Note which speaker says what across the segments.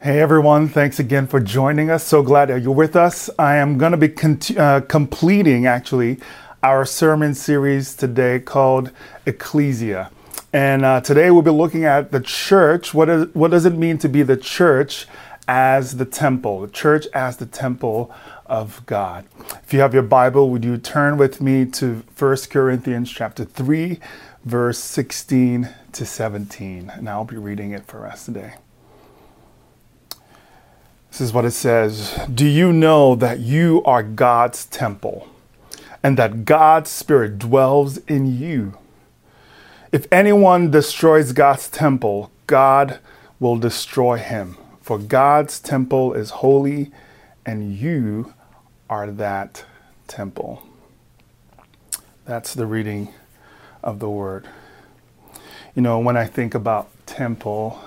Speaker 1: Hey everyone, thanks again for joining us. So glad that you're with us. I am going to be uh, completing actually our sermon series today called Ecclesia. And uh, today we'll be looking at the church. What, is, what does it mean to be the church as the temple? The church as the temple of God. If you have your Bible, would you turn with me to 1 Corinthians chapter 3, verse 16 to 17. And I'll be reading it for us today. This is what it says Do you know that you are God's temple and that God's Spirit dwells in you? If anyone destroys God's temple, God will destroy him. For God's temple is holy, and you are that temple. That's the reading of the word. You know, when I think about temple,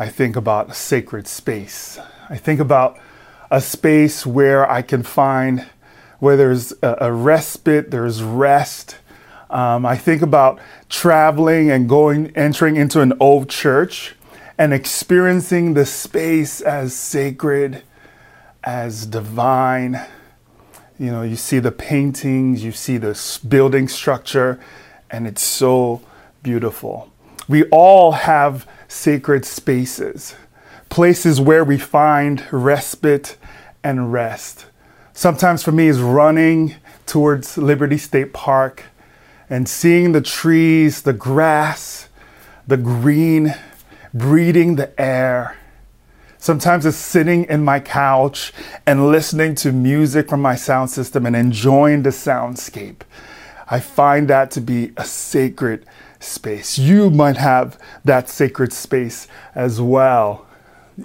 Speaker 1: I think about a sacred space. I think about a space where I can find where there's a, a respite, there's rest. Um, I think about traveling and going, entering into an old church and experiencing the space as sacred, as divine. You know, you see the paintings, you see the building structure, and it's so beautiful. We all have sacred spaces places where we find respite and rest. Sometimes for me is running towards Liberty State Park and seeing the trees, the grass, the green, breathing the air. Sometimes it's sitting in my couch and listening to music from my sound system and enjoying the soundscape. I find that to be a sacred space. You might have that sacred space as well.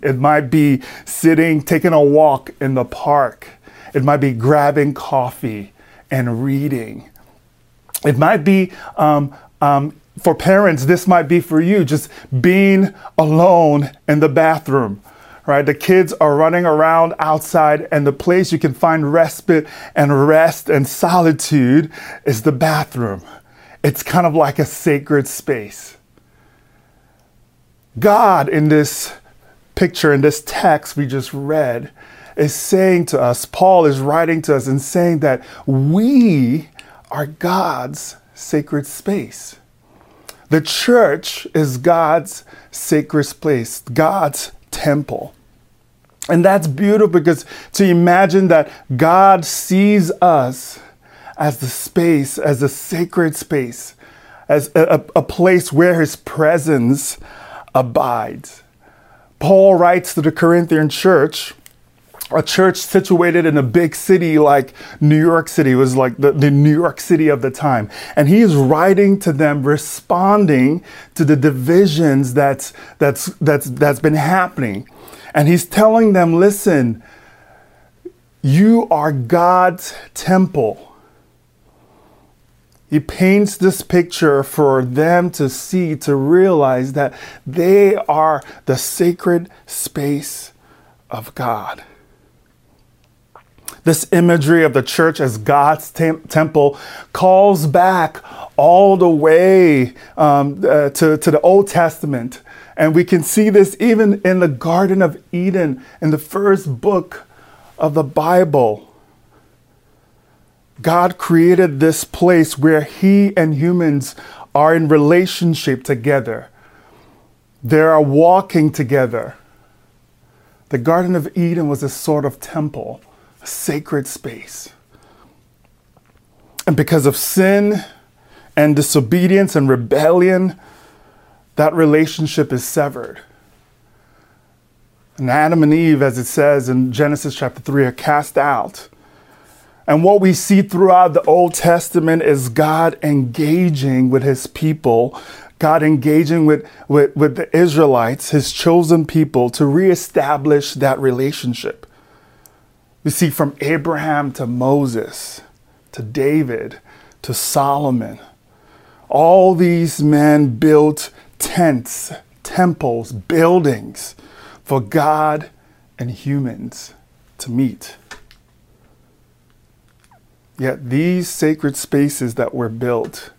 Speaker 1: It might be sitting, taking a walk in the park. It might be grabbing coffee and reading. It might be, um, um, for parents, this might be for you, just being alone in the bathroom, right? The kids are running around outside, and the place you can find respite and rest and solitude is the bathroom. It's kind of like a sacred space. God, in this picture in this text we just read is saying to us, Paul is writing to us and saying that we are God's sacred space. The church is God's sacred place, God's temple. And that's beautiful because to imagine that God sees us as the space, as a sacred space, as a, a, place where his presence abides. Paul writes to the Corinthian church, a church situated in a big city like New York City it was like the, the New York City of the time. And he is writing to them responding to the divisions that's that's that's that's been happening. And he's telling them, listen, you are God's temple. He paints this picture for them to see, to realize that they are the sacred space of God. This imagery of the church as God's tem- temple calls back all the way um, uh, to, to the Old Testament. And we can see this even in the Garden of Eden, in the first book of the Bible. God created this place where He and humans are in relationship together. They are walking together. The Garden of Eden was a sort of temple, a sacred space. And because of sin and disobedience and rebellion, that relationship is severed. And Adam and Eve, as it says in Genesis chapter 3, are cast out and what we see throughout the Old Testament is God engaging with his people, God engaging with, with, with the Israelites, his chosen people, to reestablish that relationship. We see from Abraham to Moses to David to Solomon. All these men built tents, temples, buildings for God and humans to meet. Yet these sacred spaces that were built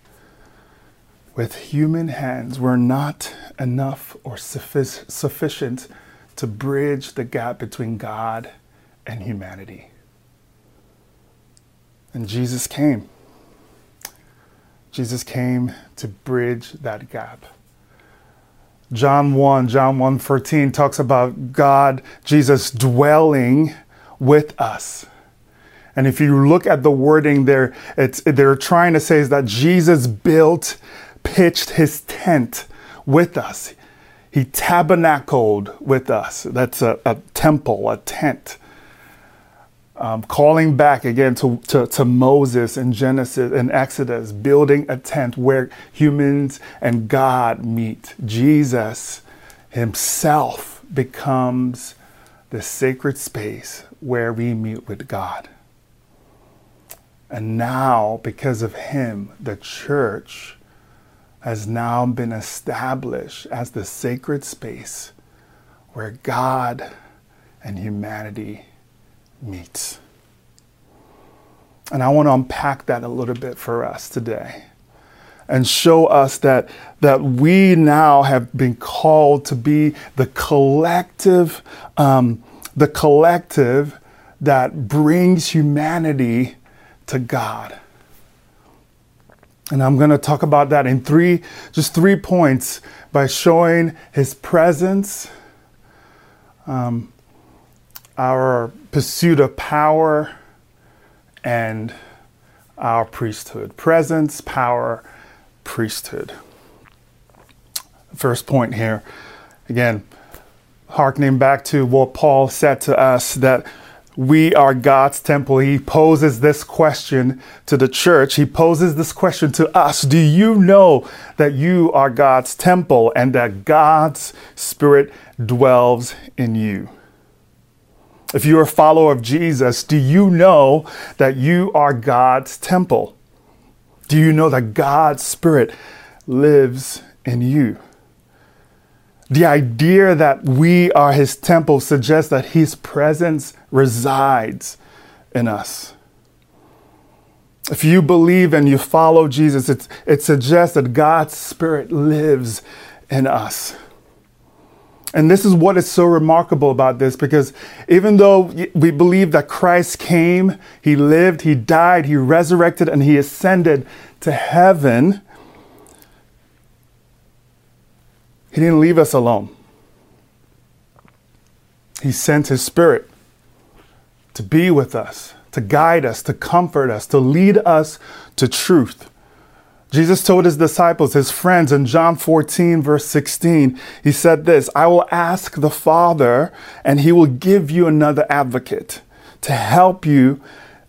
Speaker 1: with human hands were not enough or suffic- sufficient to bridge the gap between God and humanity. And Jesus came. Jesus came to bridge that gap. John 1, John 1 14 talks about God, Jesus dwelling with us. And if you look at the wording there, it's, they're trying to say is that Jesus built, pitched his tent with us. He tabernacled with us. That's a, a temple, a tent. Um, calling back again to, to, to Moses in Genesis and Exodus, building a tent where humans and God meet. Jesus himself becomes the sacred space where we meet with God. And now, because of him, the church has now been established as the sacred space where God and humanity meets. And I want to unpack that a little bit for us today and show us that, that we now have been called to be the collective, um, the collective that brings humanity to God. And I'm going to talk about that in three, just three points by showing his presence, um, our pursuit of power, and our priesthood. Presence, power, priesthood. First point here, again, harkening back to what Paul said to us that we are God's temple. He poses this question to the church. He poses this question to us. Do you know that you are God's temple and that God's Spirit dwells in you? If you're a follower of Jesus, do you know that you are God's temple? Do you know that God's Spirit lives in you? The idea that we are his temple suggests that his presence resides in us. If you believe and you follow Jesus, it, it suggests that God's Spirit lives in us. And this is what is so remarkable about this because even though we believe that Christ came, He lived, He died, He resurrected, and He ascended to heaven, He didn't leave us alone. He sent His Spirit to be with us, to guide us, to comfort us, to lead us to truth. Jesus told his disciples, his friends, in John 14, verse 16, he said this I will ask the Father, and he will give you another advocate to help you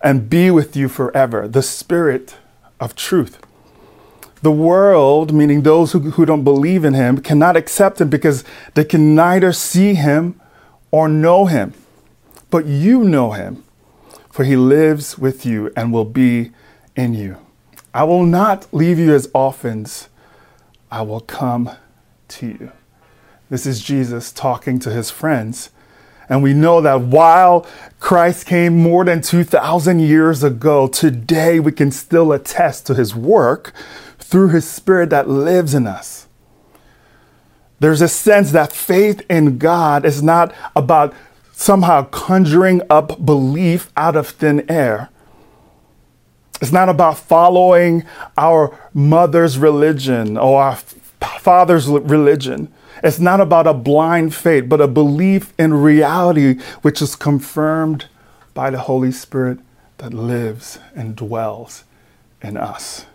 Speaker 1: and be with you forever, the Spirit of truth. The world, meaning those who, who don't believe in him, cannot accept him because they can neither see him or know him. But you know him, for he lives with you and will be in you. I will not leave you as orphans, I will come to you. This is Jesus talking to his friends. And we know that while Christ came more than 2,000 years ago, today we can still attest to his work through his spirit that lives in us. There's a sense that faith in God is not about somehow conjuring up belief out of thin air. It's not about following our mother's religion or our father's religion. It's not about a blind faith, but a belief in reality which is confirmed by the Holy Spirit that lives and dwells in us.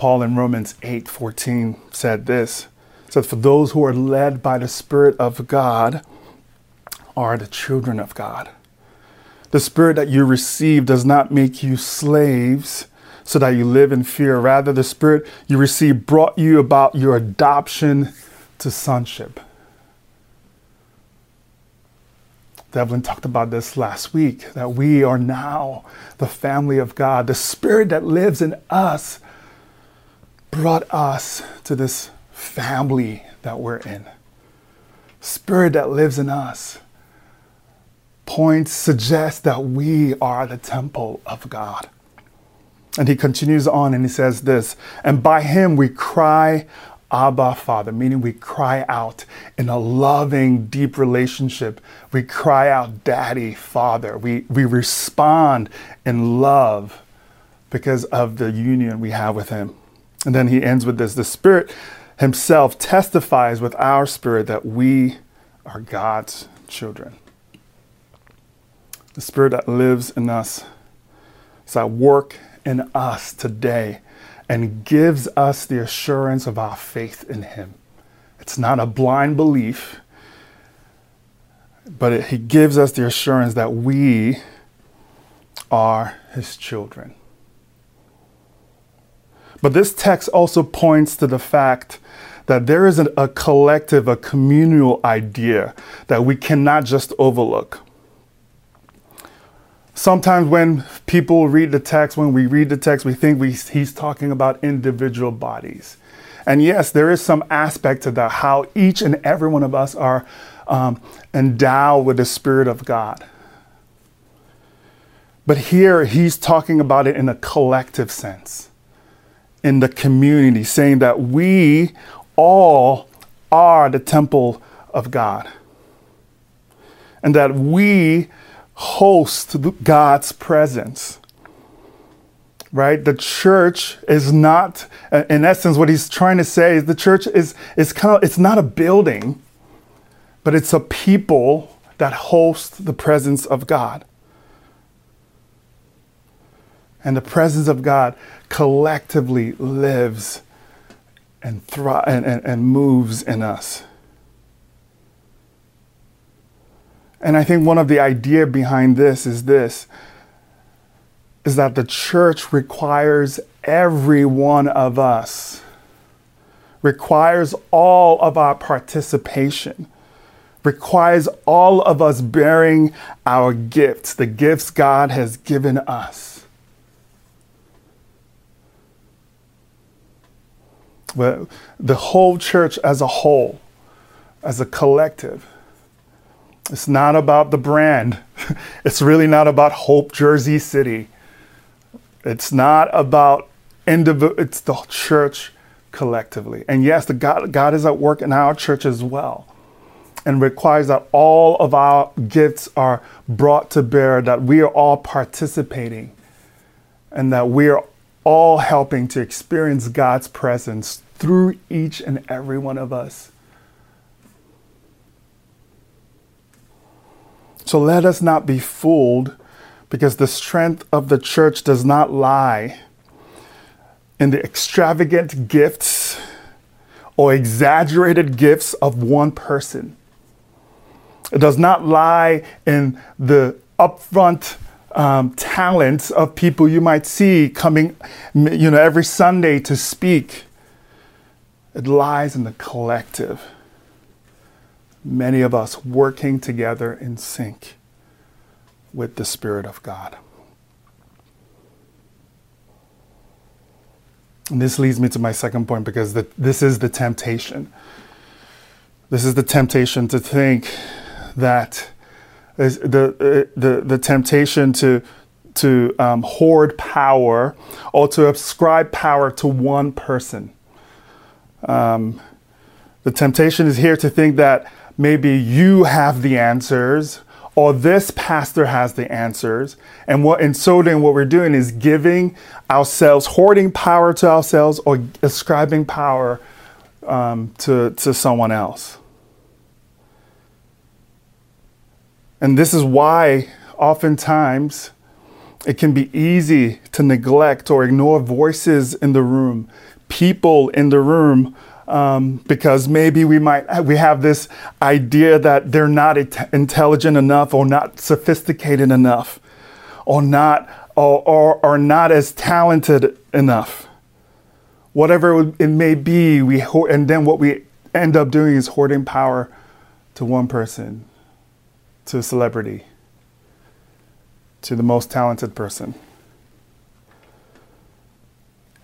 Speaker 1: Paul in Romans 8:14 said this. Said for those who are led by the spirit of God are the children of God. The spirit that you receive does not make you slaves so that you live in fear. Rather, the spirit you receive brought you about your adoption to sonship. Devlin talked about this last week that we are now the family of God. The spirit that lives in us brought us to this family that we're in. Spirit that lives in us points, suggests that we are the temple of God. And he continues on and he says this, and by him we cry, Abba Father, meaning we cry out in a loving, deep relationship. We cry out, Daddy, Father. We, we respond in love because of the union we have with Him. And then he ends with this the Spirit Himself testifies with our spirit that we are God's children. The Spirit that lives in us is at work in us today and gives us the assurance of our faith in Him. It's not a blind belief, but it, He gives us the assurance that we are His children. But this text also points to the fact that there is a, collective, a communal idea that we cannot just overlook sometimes when people read the text, when we read the text, we think we, he's talking about individual bodies. And yes, there is some aspect to that, how each and every one of us are um, endowed with the Spirit of God. But here, he's talking about it in a collective sense, in the community, saying that we all are the temple of God. And that we host God's presence. Right? The church is not, in essence, what he's trying to say is the church is, is kind of, it's not a building, but it's a people that host the presence of God. And the presence of God collectively lives and, thri- and, and, and moves in us. And I think one of the idea behind this is this is that the church requires every one of us requires all of our participation requires all of us bearing our gifts the gifts God has given us well, the whole church as a whole as a collective it's not about the brand. It's really not about Hope Jersey City. It's not about individual, it's the church collectively. And yes, the God, God is at work in our church as well and requires that all of our gifts are brought to bear, that we are all participating, and that we are all helping to experience God's presence through each and every one of us. So let us not be fooled because the strength of the church does not lie in the extravagant gifts or exaggerated gifts of one person. It does not lie in the upfront um, talents of people you might see coming, you know, every Sunday to speak. It lies in the collective many of us working together in sync with the Spirit of God. And this leads me to my second point because the, this is the temptation. This is the temptation to think that is the, uh, the, the temptation to, to um, hoard power or to ascribe power to one person. Um, the temptation is here to think that maybe you have the answers or this pastor has the answers. And what and so then what we're doing is giving ourselves, hoarding power to ourselves or ascribing power um, to, to someone else. And this is why oftentimes it can be easy to neglect or ignore voices in the room, people in the room um, because maybe we might we have this idea that they're not intelligent enough or not sophisticated enough or not or, or, or not as talented enough. Whatever it may be we and then what we end up doing is hoarding power to one person to a celebrity to the most talented person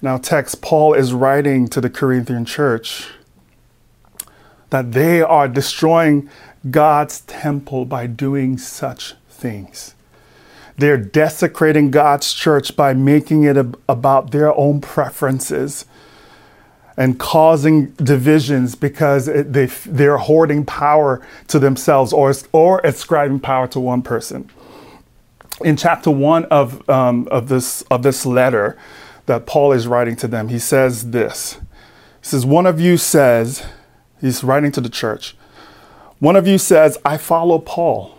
Speaker 1: now, text Paul is writing to the Corinthian church that they are destroying God's temple by doing such things. They're desecrating God's church by making it about their own preferences and causing divisions because it, they, they're hoarding power to themselves or, or ascribing power to one person. In chapter one of, um, of, this, of this letter that Paul is writing to them, he says this. He says, One of you says, he's writing to the church, one of you says, I follow Paul.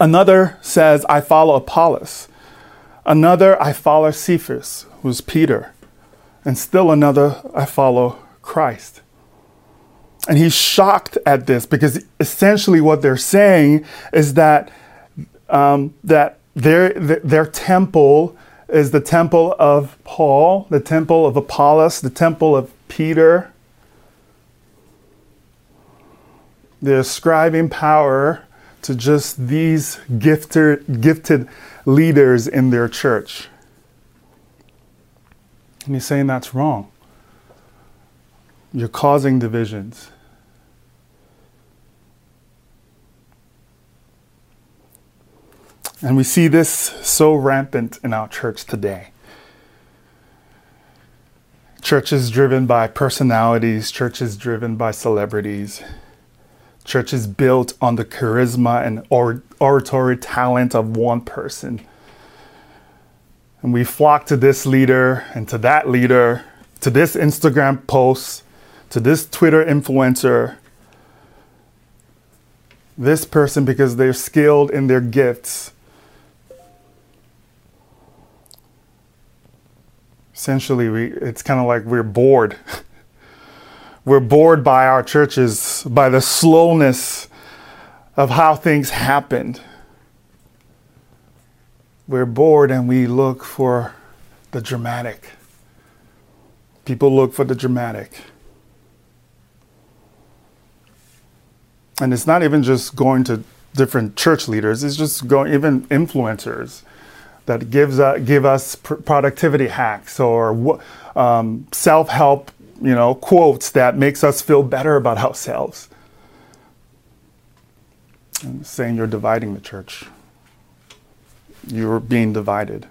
Speaker 1: Another says, I follow Apollos. Another, I follow Cephas, who's Peter and still another, I follow Christ. And he's shocked at this because essentially what they're saying is that um, that their their temple is the temple of Paul, the temple of Apollos, the temple of Peter. They're ascribing power to just these gifted gifted leaders in their church. And he's saying that's wrong. You're causing divisions. And we see this so rampant in our church today. Churches driven by personalities, churches driven by celebrities, churches built on the charisma and or- oratory talent of one person and we flock to this leader and to that leader, to this Instagram post, to this Twitter influencer, this person because they're skilled in their gifts. Essentially, we, it's kind of like we're bored. we're bored by our churches, by the slowness of how things happened we're bored and we look for the dramatic. People look for the dramatic. And it's not even just going to different church leaders, it's just going even influencers that gives uh, give us pr- productivity hacks or um, self-help, you know, quotes that makes us feel better about ourselves. I'm saying you're dividing the church you're being divided.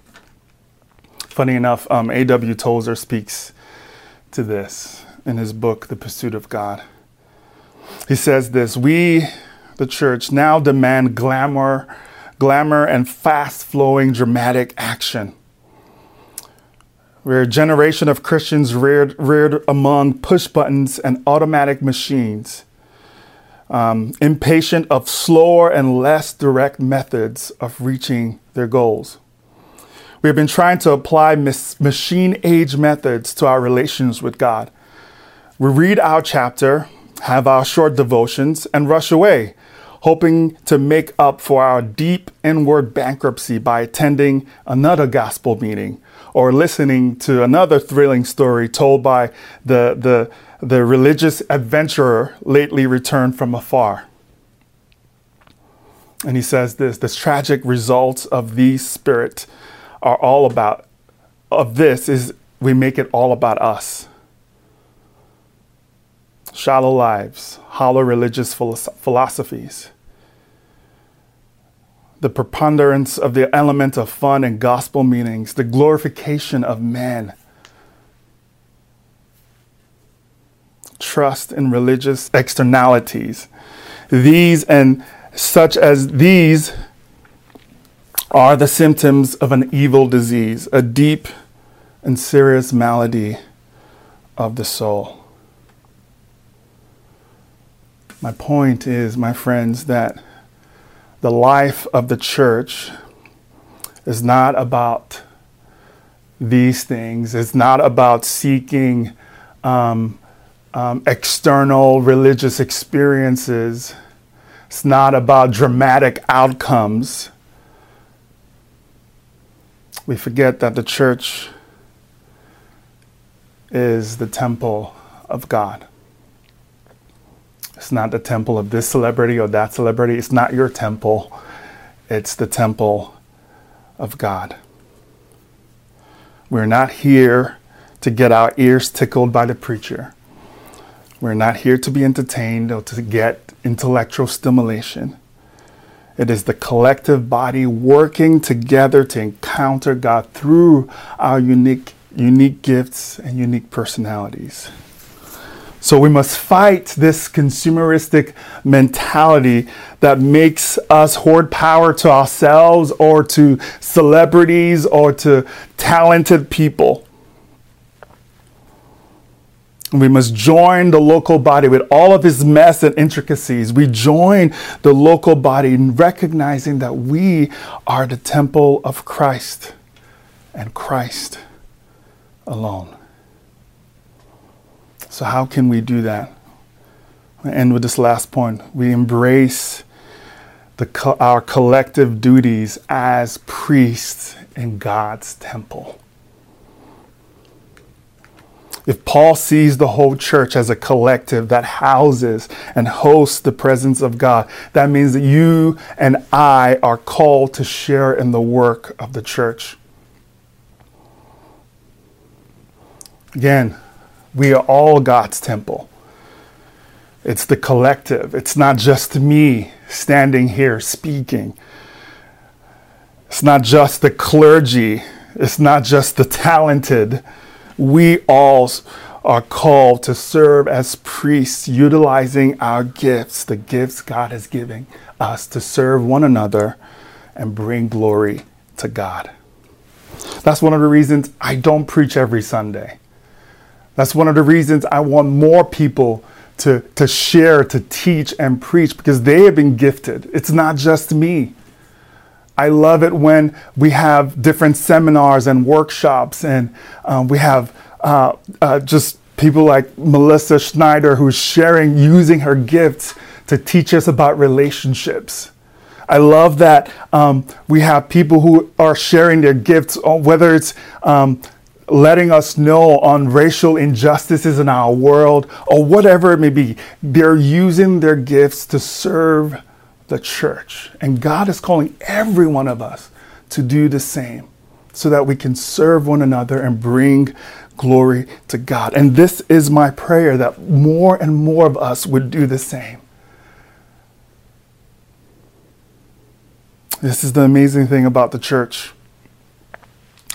Speaker 1: Funny enough, um, A.W. Tozer speaks to this in his book, The Pursuit of God. He says this We, the church, now demand glamour, glamour and fast flowing dramatic action. We're a generation of Christians reared, reared among push buttons and automatic machines um, impatient of slower and less direct methods of reaching their goals. We have been trying to apply mis- machine age methods to our relations with God. We read our chapter, have our short devotions, and rush away, hoping to make up for our deep inward bankruptcy by attending another gospel meeting or listening to another thrilling story told by the, the, the religious adventurer lately returned from afar. And he says this the tragic results of these spirit are all about, of this is we make it all about us. Shallow lives, hollow religious philosophies, the preponderance of the element of fun and gospel meanings, the glorification of man trust in religious externalities. These and such as these are the symptoms of an evil disease, a deep and serious malady of the soul. My point is, my friends, that the life of the church is not about these things. It's not about seeking um, um, external religious experiences. It's not about dramatic outcomes. We forget that the church is the temple of God. It's not the temple of this celebrity or that celebrity. It's not your temple. It's the temple of God. We're not here to get our ears tickled by the preacher. We're not here to be entertained or to get intellectual stimulation. It is the collective body working together to encounter God through our unique unique gifts and unique personalities. So we must fight this consumeristic mentality that makes us hoard power to ourselves or to celebrities or to talented people. We must join the local body with all of its mess and intricacies. We join the local body in recognizing that we are the temple of Christ and Christ alone. So, how can we do that? I end with this last point. We embrace the, our collective duties as priests in God's temple. If Paul sees the whole church as a collective that houses and hosts the presence of God, that means that you and I are called to share in the work of the church. Again, we are all God's temple. It's the collective. It's not just me standing here speaking. It's not just the clergy. It's not just the talented we all are called to serve as priests, utilizing our gifts, the gifts God is giving us to serve one another and bring glory to God. That's one of the reasons I don't preach every Sunday. That's one of the reasons I want more people to, to share, to teach, and preach because they have been gifted. It's not just me. I love it when we have different seminars and workshops, and um, we have uh, uh, just people like Melissa Schneider who's sharing, using her gifts to teach us about relationships. I love that um, we have people who are sharing their gifts, uh, whether it's um, letting us know on racial injustices in our world or whatever it may be. They're using their gifts to serve the church. And God is calling every one of us to do the same so that we can serve one another and bring glory to God. And this is my prayer that more and more of us would do the same. This is the amazing thing about the church.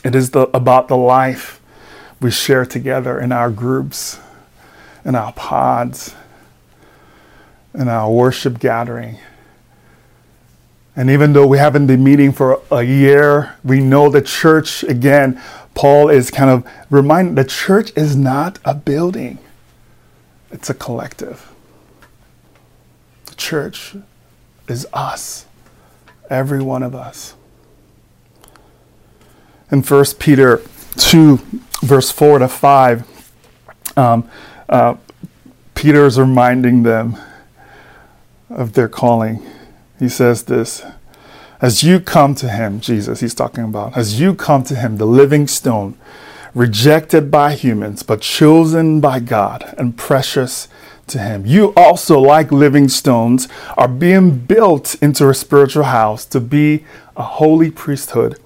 Speaker 1: It is the, about the life we share together in our groups, in our pods, in our worship gathering. And even though we haven't been meeting for a year, we know the church, again, Paul is kind of reminding the church is not a building, it's a collective. The church is us, every one of us. In 1 Peter 2, verse 4 to 5, um, uh, Peter is reminding them of their calling he says this As you come to him, Jesus, he's talking about, as you come to him, the living stone, rejected by humans, but chosen by God and precious to him. You also, like living stones, are being built into a spiritual house to be a holy priesthood,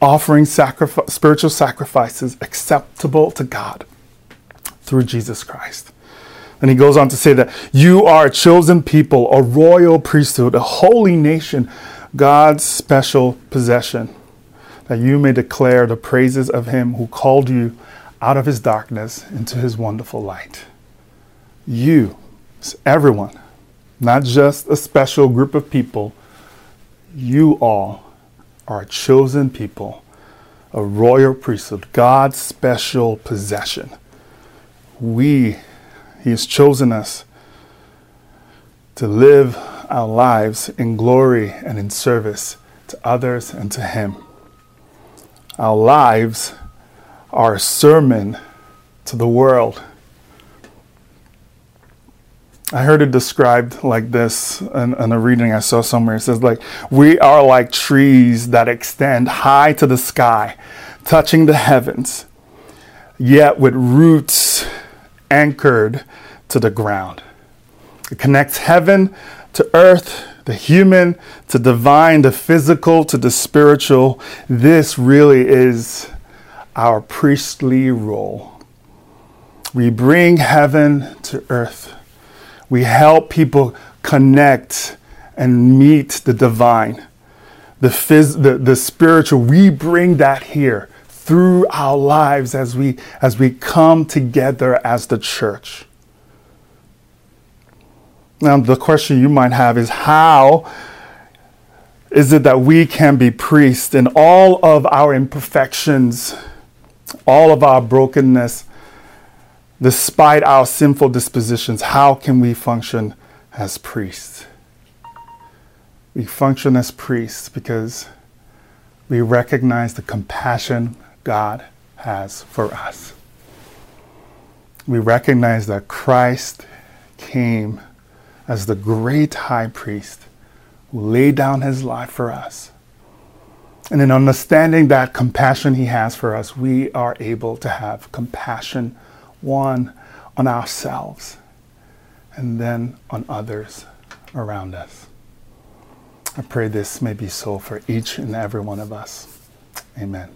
Speaker 1: offering sacrifice, spiritual sacrifices acceptable to God through Jesus Christ. And he goes on to say that you are a chosen people, a royal priesthood, a holy nation, God's special possession, that you may declare the praises of him who called you out of his darkness into his wonderful light. You, everyone, not just a special group of people, you all are a chosen people, a royal priesthood, God's special possession. We he has chosen us to live our lives in glory and in service to others and to Him. Our lives are a sermon to the world. I heard it described like this in, in, a reading I saw somewhere. It says, like, we are like trees that extend high to the sky, touching the heavens, yet with roots anchored to the ground. It connects heaven to earth, the human to divine, the physical to the spiritual. This really is our priestly role. We bring heaven to earth. We help people connect and meet the divine, the, phys- the, the spiritual. We bring that here through our lives as we as we come together as the church. Now the question you might have is how is it that we can be priests in all of our imperfections, all of our brokenness, despite our sinful dispositions? How can we function as priests? We function as priests because we recognize the compassion God has for us. We recognize that Christ came as the great high priest who laid down his life for us. And in understanding that compassion he has for us, we are able to have compassion, one, on ourselves, and then on others around us. I pray this may be so for each and every one of us. Amen.